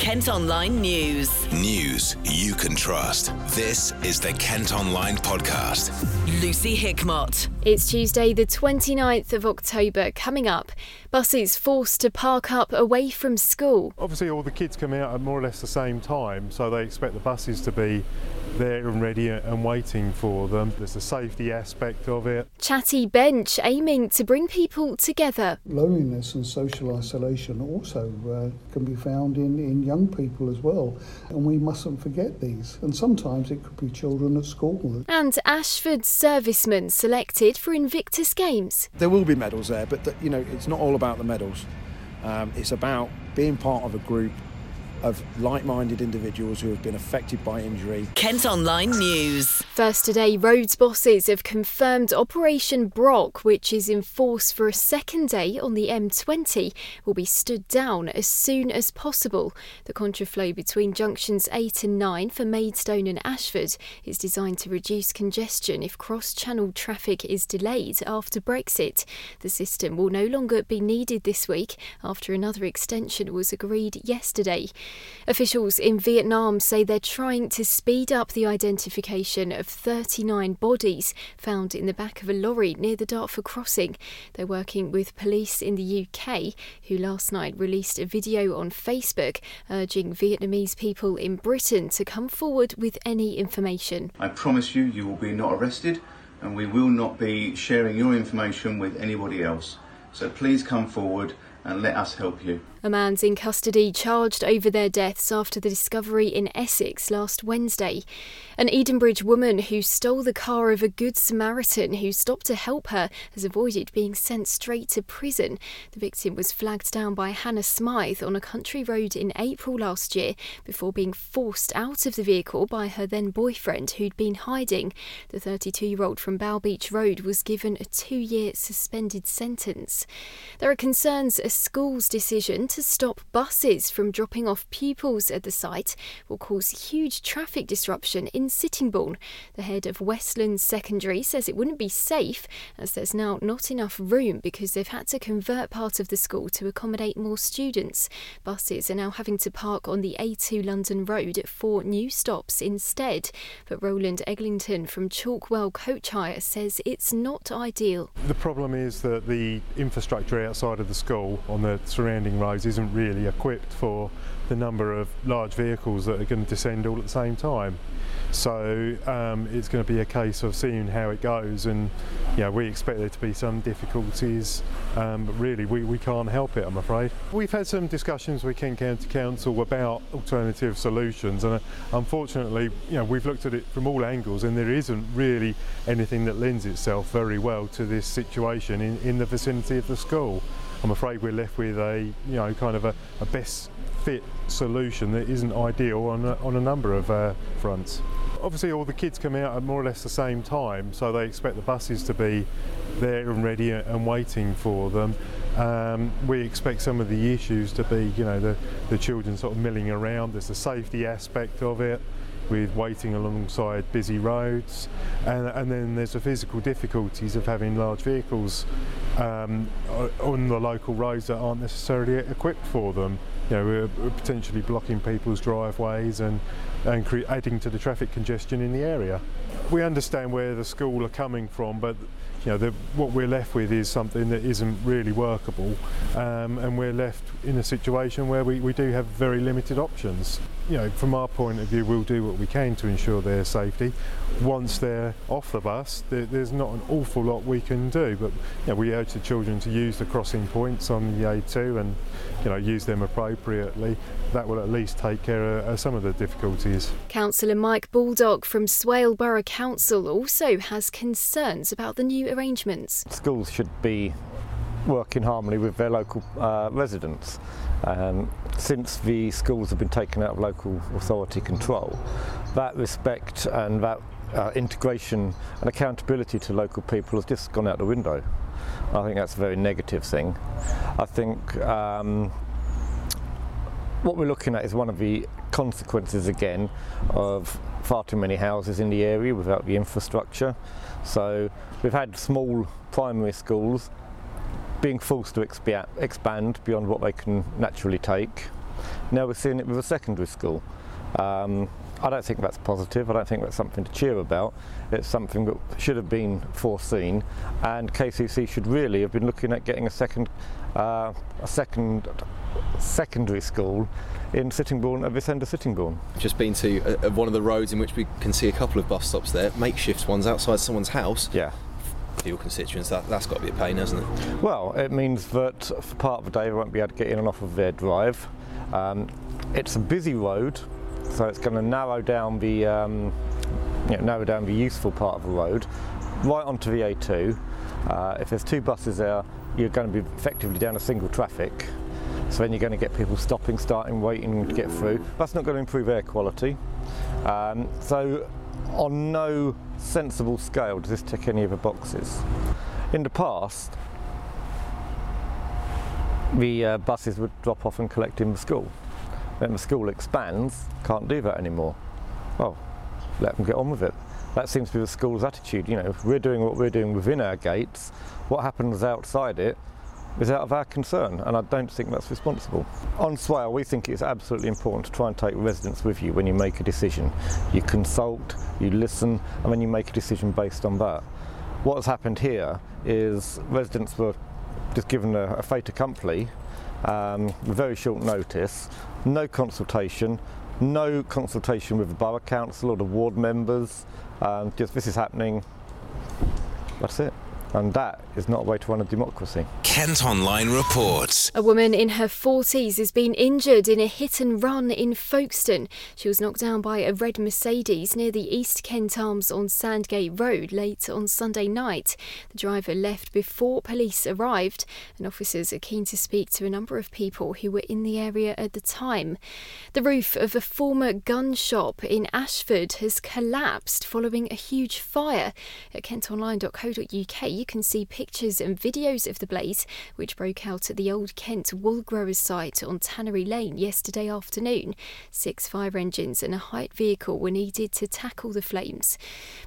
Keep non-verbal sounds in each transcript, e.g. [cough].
Kent Online News. News you can trust. This is the Kent Online Podcast. Lucy Hickmott. It's Tuesday, the 29th of October. Coming up, buses forced to park up away from school. Obviously, all the kids come out at more or less the same time, so they expect the buses to be there and ready and waiting for them. There's the safety aspect of it. Chatty Bench aiming to bring people together. Loneliness and social isolation also uh, can be found in, in young people as well, and we mustn't forget these. And sometimes it could be children at school. And Ashford servicemen selected for Invictus Games. There will be medals there, but the, you know it's not all about the medals. Um, it's about being part of a group of like minded individuals who have been affected by injury. Kent Online News. First today, roads bosses have confirmed Operation Brock, which is in force for a second day on the M20, will be stood down as soon as possible. The contraflow between junctions 8 and 9 for Maidstone and Ashford is designed to reduce congestion if cross channel traffic is delayed after Brexit. The system will no longer be needed this week after another extension was agreed yesterday. Officials in Vietnam say they're trying to speed up the identification of 39 bodies found in the back of a lorry near the Dartford crossing. They're working with police in the UK, who last night released a video on Facebook urging Vietnamese people in Britain to come forward with any information. I promise you, you will be not arrested and we will not be sharing your information with anybody else. So please come forward and let us help you. A man's in custody charged over their deaths after the discovery in Essex last Wednesday. An Edenbridge woman who stole the car of a Good Samaritan who stopped to help her has avoided being sent straight to prison. The victim was flagged down by Hannah Smythe on a country road in April last year before being forced out of the vehicle by her then boyfriend who'd been hiding. The 32 year old from Bough Beech Road was given a two year suspended sentence. There are concerns a school's decision to stop buses from dropping off pupils at the site will cause huge traffic disruption in Sittingbourne. The head of Westland Secondary says it wouldn't be safe as there's now not enough room because they've had to convert part of the school to accommodate more students. Buses are now having to park on the A2 London Road at four new stops instead. But Roland Eglinton from Chalkwell Coach Hire says it's not ideal. The problem is that the infrastructure outside of the school on the surrounding roads isn't really equipped for the number of large vehicles that are going to descend all at the same time. So um, it's going to be a case of seeing how it goes, and yeah, we expect there to be some difficulties, um, but really we, we can't help it, I'm afraid. We've had some discussions with Kent County Council about alternative solutions, and uh, unfortunately, you know, we've looked at it from all angles, and there isn't really anything that lends itself very well to this situation in, in the vicinity of the school. I'm afraid we're left with a you know kind of a, a best fit solution that isn't ideal on a, on a number of uh, fronts. Obviously, all the kids come out at more or less the same time, so they expect the buses to be there and ready and waiting for them. Um, we expect some of the issues to be, you know, the, the children sort of milling around. There's the safety aspect of it with waiting alongside busy roads, and, and then there's the physical difficulties of having large vehicles um, on the local roads that aren't necessarily equipped for them. You know, we're potentially blocking people's driveways and, and cre- adding to the traffic congestion in the area. We understand where the school are coming from, but you know, the, what we're left with is something that isn't really workable, um, and we're left in a situation where we, we do have very limited options. You know, from our point of view, we'll do what we can to ensure their safety. Once they're off the bus, there, there's not an awful lot we can do, but you know, we urge the children to use the crossing points on the A2 and you know, use them appropriately. That will at least take care of uh, some of the difficulties. Councillor Mike Baldock from Swale Borough Council also has concerns about the new arrangements. Schools should be work in harmony with their local uh, residents. Um, since the schools have been taken out of local authority control, that respect and that uh, integration and accountability to local people has just gone out the window. I think that's a very negative thing. I think um, what we're looking at is one of the consequences again of far too many houses in the area without the infrastructure. So we've had small primary schools being forced to expand beyond what they can naturally take. Now we're seeing it with a secondary school. Um, I don't think that's positive. I don't think that's something to cheer about. It's something that should have been foreseen, and KCC should really have been looking at getting a second, uh, a second secondary school in Sittingbourne at this end of Sittingbourne. Just been to uh, one of the roads in which we can see a couple of bus stops there, makeshift ones outside someone's house. Yeah. For your constituents, that, that's got to be a pain, hasn't it? Well, it means that for part of the day they won't be able to get in and off of their drive. Um, it's a busy road, so it's going to narrow down the um, you know, narrow down the useful part of the road right onto the A2. Uh, if there's two buses there, you're going to be effectively down a single traffic. So then you're going to get people stopping, starting, waiting to get through. That's not going to improve air quality. Um, so on no sensible scale does this tick any of the boxes. In the past, the uh, buses would drop off and collect in the school. Then the school expands, can't do that anymore. Well, let them get on with it. That seems to be the school's attitude. You know, if we're doing what we're doing within our gates. What happens outside it is out of our concern, and I don't think that's responsible. On Swale, we think it's absolutely important to try and take residents with you when you make a decision. You consult, you listen, and then you make a decision based on that. What has happened here is residents were just given a, a fait accompli, um, very short notice, no consultation, no consultation with the borough council or the ward members. Um, just this is happening. That's it. And that is not a way to run a democracy. Kent Online reports. A woman in her 40s has been injured in a hit and run in Folkestone. She was knocked down by a red Mercedes near the East Kent Arms on Sandgate Road late on Sunday night. The driver left before police arrived, and officers are keen to speak to a number of people who were in the area at the time. The roof of a former gun shop in Ashford has collapsed following a huge fire. At kentonline.co.uk, you can see pictures and videos of the blaze, which broke out at the Old Kent wool growers site on Tannery Lane yesterday afternoon. Six fire engines and a height vehicle were needed to tackle the flames.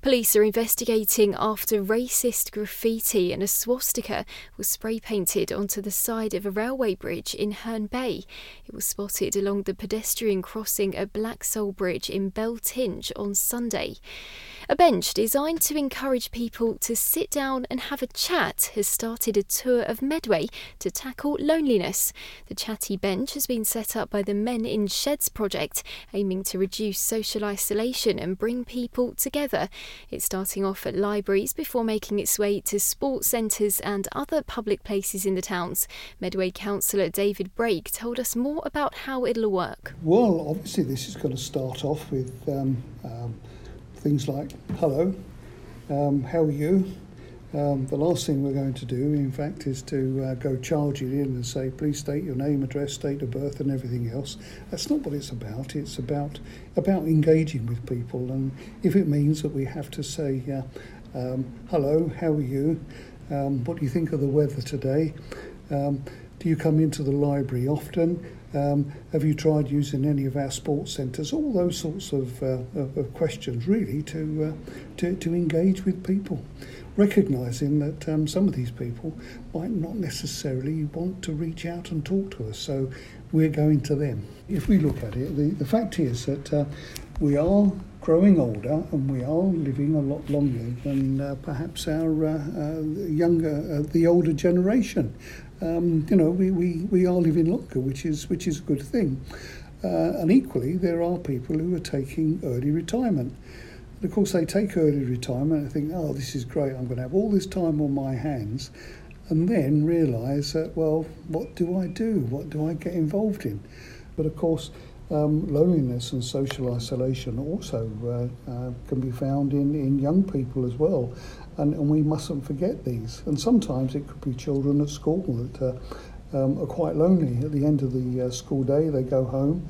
Police are investigating after racist graffiti and a swastika was spray painted onto the side of a railway bridge in Herne Bay. It was spotted along the pedestrian crossing at Blacksole Bridge in Beltinge on Sunday. A bench designed to encourage people to sit down and have a chat has started a tour of Medway to tackle loneliness. The Chatty Bench has been set up by the Men in Sheds project, aiming to reduce social isolation and bring people together. It's starting off at libraries before making its way to sports centres and other public places in the towns. Medway councillor David Brake told us more about how it'll work. Well, obviously, this is going to start off with um, um, things like hello, um, how are you? Um, the last thing we're going to do, in fact, is to uh, go it in and say, please state your name, address, date of birth, and everything else. That's not what it's about. It's about about engaging with people, and if it means that we have to say, uh, um, hello, how are you? Um, what do you think of the weather today? Um, do you come into the library often? Um, have you tried using any of our sports centres? All those sorts of, uh, of, of questions, really, to, uh, to, to engage with people recognising that um, some of these people might not necessarily want to reach out and talk to us. So we're going to them. If we look at it, the, the fact is that uh, we are growing older and we are living a lot longer than uh, perhaps our uh, uh, younger, uh, the older generation. Um, you know, we, we, we are living longer, which is, which is a good thing. Uh, and equally, there are people who are taking early retirement. And of course, they take early retirement and think, oh, this is great, I'm going to have all this time on my hands, and then realise that, well, what do I do? What do I get involved in? But of course, um, loneliness and social isolation also uh, uh, can be found in, in young people as well. And, and we mustn't forget these. And sometimes it could be children at school that uh, um, are quite lonely. At the end of the uh, school day, they go home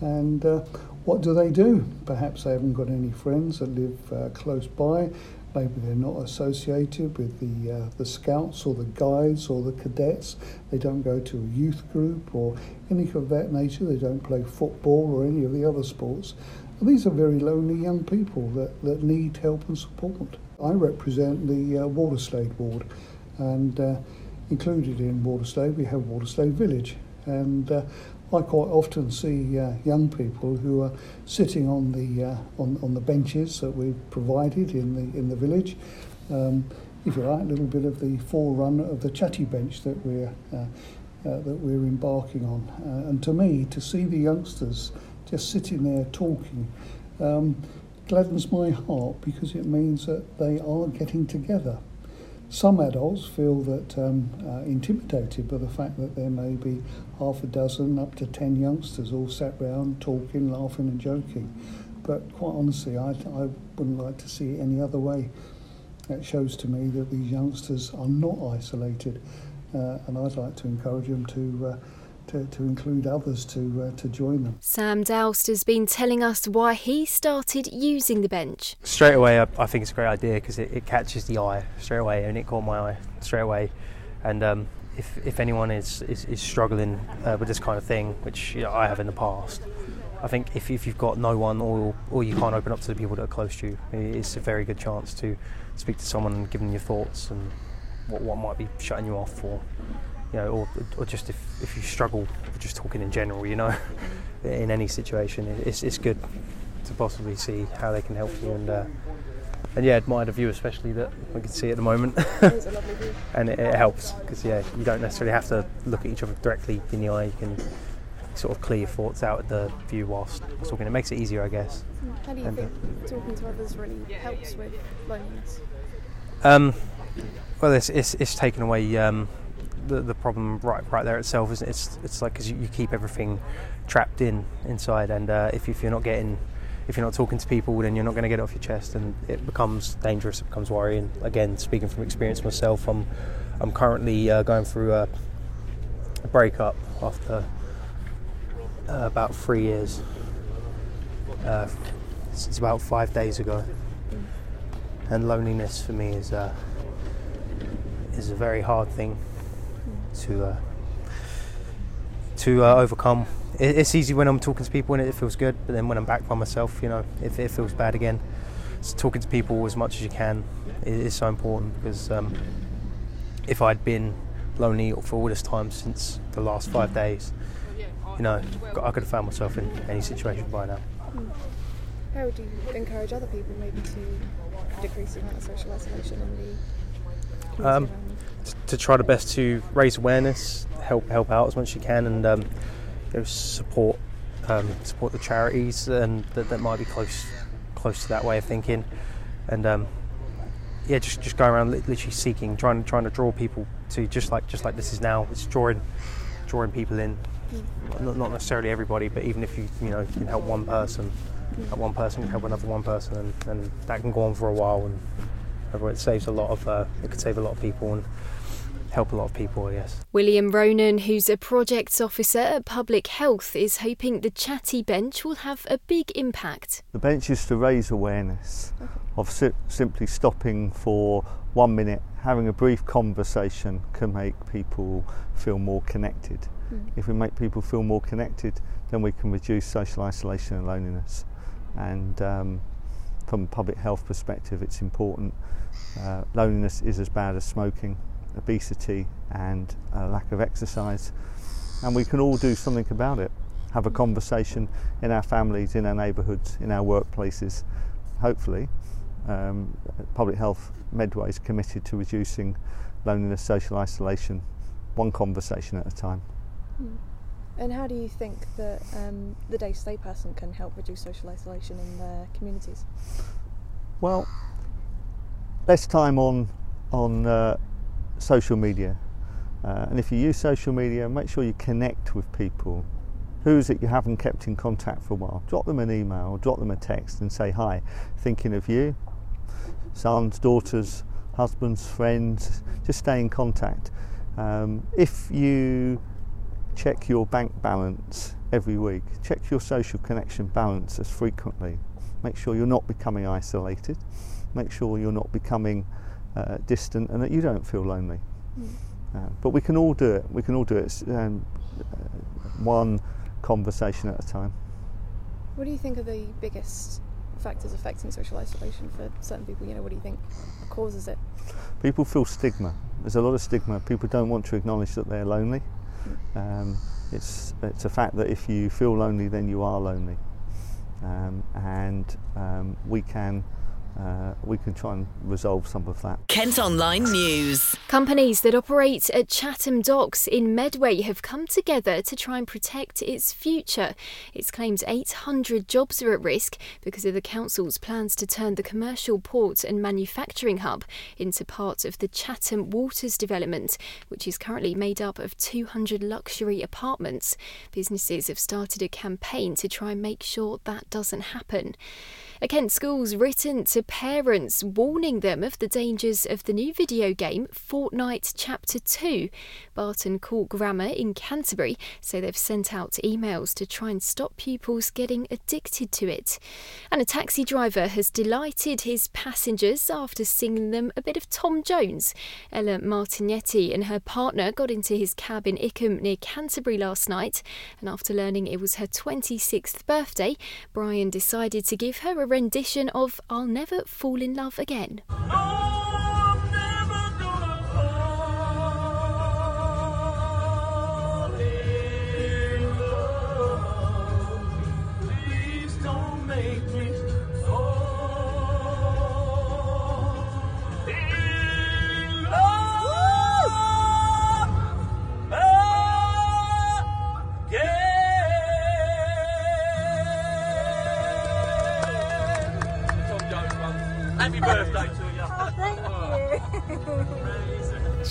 and uh, what do they do? Perhaps they haven't got any friends that live uh, close by. Maybe they're not associated with the uh, the scouts or the guides or the cadets. They don't go to a youth group or any of that nature. They don't play football or any of the other sports. And these are very lonely young people that, that need help and support. I represent the uh, Walderslade ward, and uh, included in Walderslade we have Walderslade Village, and uh, I quite often see uh, young people who are sitting on the uh, on, on the benches that we've provided in the in the village. Um, if you like, a little bit of the forerunner of the chatty bench that we're uh, uh, that we're embarking on. Uh, and to me, to see the youngsters just sitting there talking um, gladdens my heart because it means that they are getting together. Some adults feel that um, uh, intimidated by the fact that there may be half a dozen, up to ten youngsters all sat round talking, laughing, and joking. But quite honestly, I, I wouldn't like to see it any other way. It shows to me that these youngsters are not isolated, uh, and I'd like to encourage them to. Uh, to, to include others to uh, to join them. Sam Doust has been telling us why he started using the bench. Straight away, I, I think it's a great idea because it, it, catches the eye straight away, and it caught my eye straight away. And um, if, if anyone is, is, is struggling uh, with this kind of thing, which you know, I have in the past, I think if, if you've got no one or, or you can't open up to the people that are close to you, it's a very good chance to speak to someone and give them your thoughts and what, what might be shutting you off or you know, or, or just if, if you struggle with just talking in general, you know, [laughs] in any situation, it's, it's good to possibly see how they can help you and uh, and yeah, admire the view especially that we can see at the moment, [laughs] and it, it helps because yeah, you don't necessarily have to look at each other directly in the eye. You can sort of clear your thoughts out at the view whilst talking. It makes it easier, I guess. How do you and, think uh, talking to others really helps with loneliness? Um, well, it's, it's, it's taken away um, the, the problem right right there itself, it? It's it's like because you, you, keep everything trapped in inside, and uh, if if you're not getting if you're not talking to people, then you're not going to get it off your chest, and it becomes dangerous. It becomes worrying. Again, speaking from experience myself, I'm I'm currently uh, going through a, a breakup after uh, about three years. Uh, it's about five days ago, and loneliness for me is uh, is a very hard thing to uh, to uh, overcome. It, it's easy when I'm talking to people and it feels good, but then when I'm back by myself, you know, it, it feels bad again. So talking to people as much as you can is so important because um, if I'd been lonely for all this time since the last five days, you know, I could have found myself in any situation by now. How would you encourage other people maybe to decrease the amount of social isolation in the um, to try the best to raise awareness, help help out as much as you can, and um, you know, support um, support the charities and that, that might be close close to that way of thinking, and um, yeah, just just go around literally seeking, trying trying to draw people to just like just like this is now. It's drawing drawing people in, not, not necessarily everybody, but even if you you know can help one person, that one person can help another one person, and, and that can go on for a while and it saves a lot of uh, it could save a lot of people and help a lot of people, I guess. William Ronan, who's a projects officer at Public Health, is hoping the chatty bench will have a big impact. The bench is to raise awareness of si- simply stopping for one minute, having a brief conversation can make people feel more connected. Mm. If we make people feel more connected, then we can reduce social isolation and loneliness. And um, from a public health perspective, it's important. Uh, loneliness is as bad as smoking, obesity, and a lack of exercise, and we can all do something about it. Have a conversation in our families, in our neighbourhoods, in our workplaces. Hopefully, um, public health Medway is committed to reducing loneliness, social isolation, one conversation at a time. Mm. And how do you think that um, the day to day person can help reduce social isolation in their communities? Well, less time on on uh, social media, uh, and if you use social media, make sure you connect with people. Who's it you haven't kept in contact for a while? Drop them an email, drop them a text, and say hi. Thinking of you, sons, daughters, husbands, friends. Just stay in contact. Um, if you check your bank balance every week, check your social connection balance as frequently. Make sure you're not becoming isolated, make sure you're not becoming uh, distant and that you don't feel lonely. Mm. Uh, but we can all do it, we can all do it um, uh, one conversation at a time. What do you think are the biggest factors affecting social isolation for certain people? You know, what do you think causes it? People feel stigma. There's a lot of stigma. People don't want to acknowledge that they're lonely. Um, it's it's a fact that if you feel lonely, then you are lonely, um, and um, we can uh, we can try and resolve some of that. Kent Online News. Companies that operate at Chatham Docks in Medway have come together to try and protect its future. It's claims 800 jobs are at risk because of the council's plans to turn the commercial port and manufacturing hub into part of the Chatham Waters development, which is currently made up of 200 luxury apartments. Businesses have started a campaign to try and make sure that doesn't happen. Kent school's written to parents warning them of the dangers of the new video game Fortnite Chapter 2. Barton Court Grammar in Canterbury say they've sent out emails to try and stop pupils getting addicted to it. And a taxi driver has delighted his passengers after singing them a bit of Tom Jones. Ella Martinetti and her partner got into his cab in Ickham near Canterbury last night, and after learning it was her 26th birthday, Brian decided to give her a rendition of I'll Never Fall in Love Again.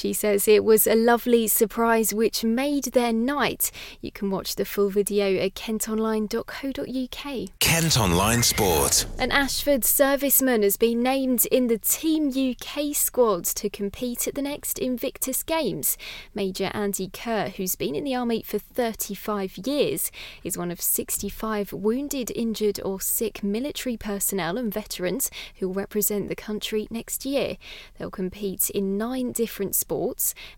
She says it was a lovely surprise which made their night. You can watch the full video at kentonline.co.uk. Kent Online Sport. An Ashford serviceman has been named in the Team UK squad to compete at the next Invictus Games. Major Andy Kerr, who's been in the Army for 35 years, is one of 65 wounded, injured, or sick military personnel and veterans who will represent the country next year. They'll compete in nine different sports,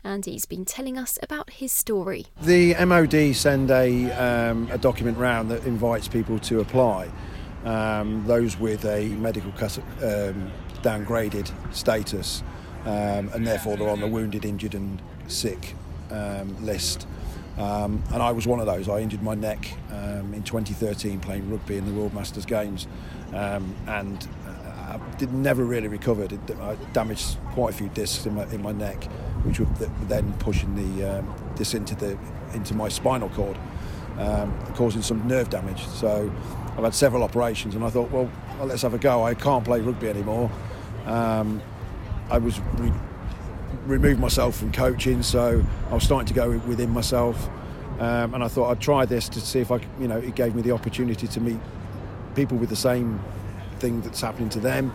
and he's been telling us about his story. The MOD send a, um, a document round that invites people to apply. Um, those with a medical um, downgraded status, um, and therefore they're on the wounded, injured, and sick um, list. Um, and I was one of those. I injured my neck um, in 2013 playing rugby in the World Masters Games, and I did, never really recovered. I damaged quite a few discs in my, in my neck, which were then pushing the um, this into the into my spinal cord, um, causing some nerve damage. So I've had several operations, and I thought, well, let's have a go. I can't play rugby anymore. Um, I was re- removed myself from coaching, so I was starting to go within myself, um, and I thought I'd try this to see if I, you know, it gave me the opportunity to meet people with the same that's happening to them,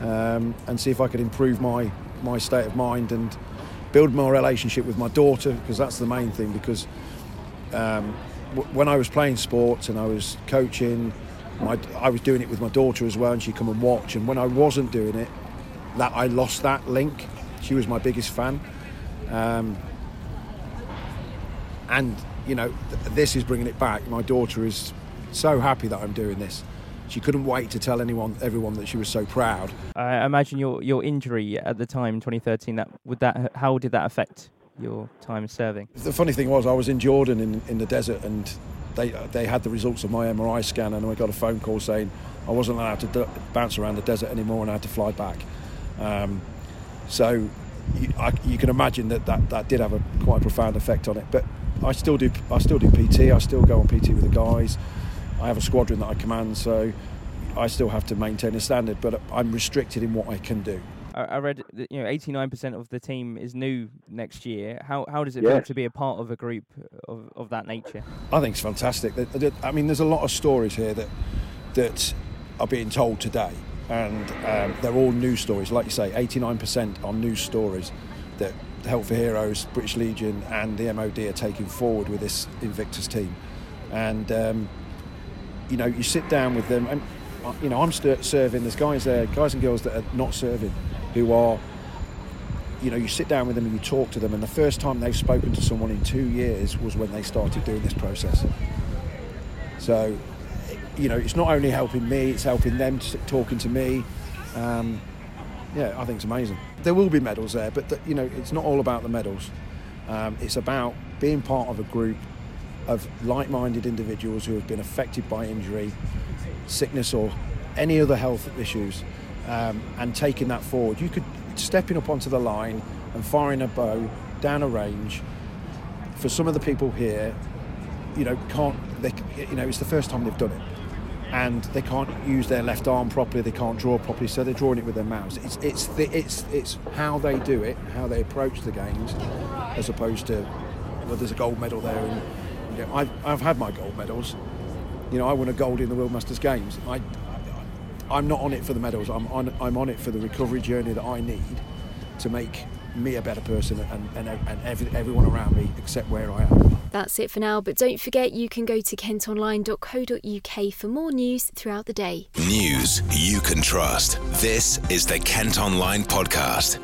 um, and see if I could improve my my state of mind and build my relationship with my daughter because that's the main thing. Because um, w- when I was playing sports and I was coaching, my, I was doing it with my daughter as well, and she'd come and watch. And when I wasn't doing it, that I lost that link. She was my biggest fan, um, and you know th- this is bringing it back. My daughter is so happy that I'm doing this. She couldn't wait to tell anyone, everyone that she was so proud. I imagine your your injury at the time, 2013. That would that how did that affect your time serving? The funny thing was, I was in Jordan in, in the desert, and they they had the results of my MRI scan, and I got a phone call saying I wasn't allowed to bounce around the desert anymore, and I had to fly back. Um, so you, I, you can imagine that, that that did have a quite profound effect on it. But I still do I still do PT. I still go on PT with the guys. I have a squadron that I command, so I still have to maintain a standard. But I'm restricted in what I can do. I, I read that you know 89% of the team is new next year. How how does it Yeah. feel to be a part of a group of, of that nature? I think it's fantastic. That- that- I mean, there's a lot of stories here that that are being told today, and um, they're all news stories. Like you say, 89% are news stories that Help for Heroes, British Legion, and the MOD are taking forward with this Invictus team. And um, you know, you sit down with them, and uh, you know, I'm st- serving. There's guys there, guys and girls that are not serving, who are you know, you sit down with them and you talk to them, and the first time they've spoken to someone in two years was when they started doing this process. So, you know, it's not only helping me, it's helping them t- talking to me. Um, yeah, I think it's amazing. There will be medals there, but the, you know, it's not all about the medals. Um, it's about being part of a group of like-minded individuals who have been affected by injury, sickness, or any other health issues, um, and taking that forward. You could stepping up onto the line and firing a bow down a range. For some of the people here, you know, can't they? You know, it's the first time they've done it and they can't use their left arm properly. They can't draw properly, so they're drawing it with their mouths. It's it's the, it's it's how they do it, how they approach the games, as opposed to well, there's a gold medal there, and you know, I've I've had my gold medals. You know, I won a gold in the World Masters Games. I, I am not on it for the medals. I'm on I'm on it for the recovery journey that I need to make me a better person and, and, and every, everyone around me except where I am. That's it for now, but don't forget you can go to kentonline.co.uk for more news throughout the day. News you can trust. This is the Kent Online Podcast.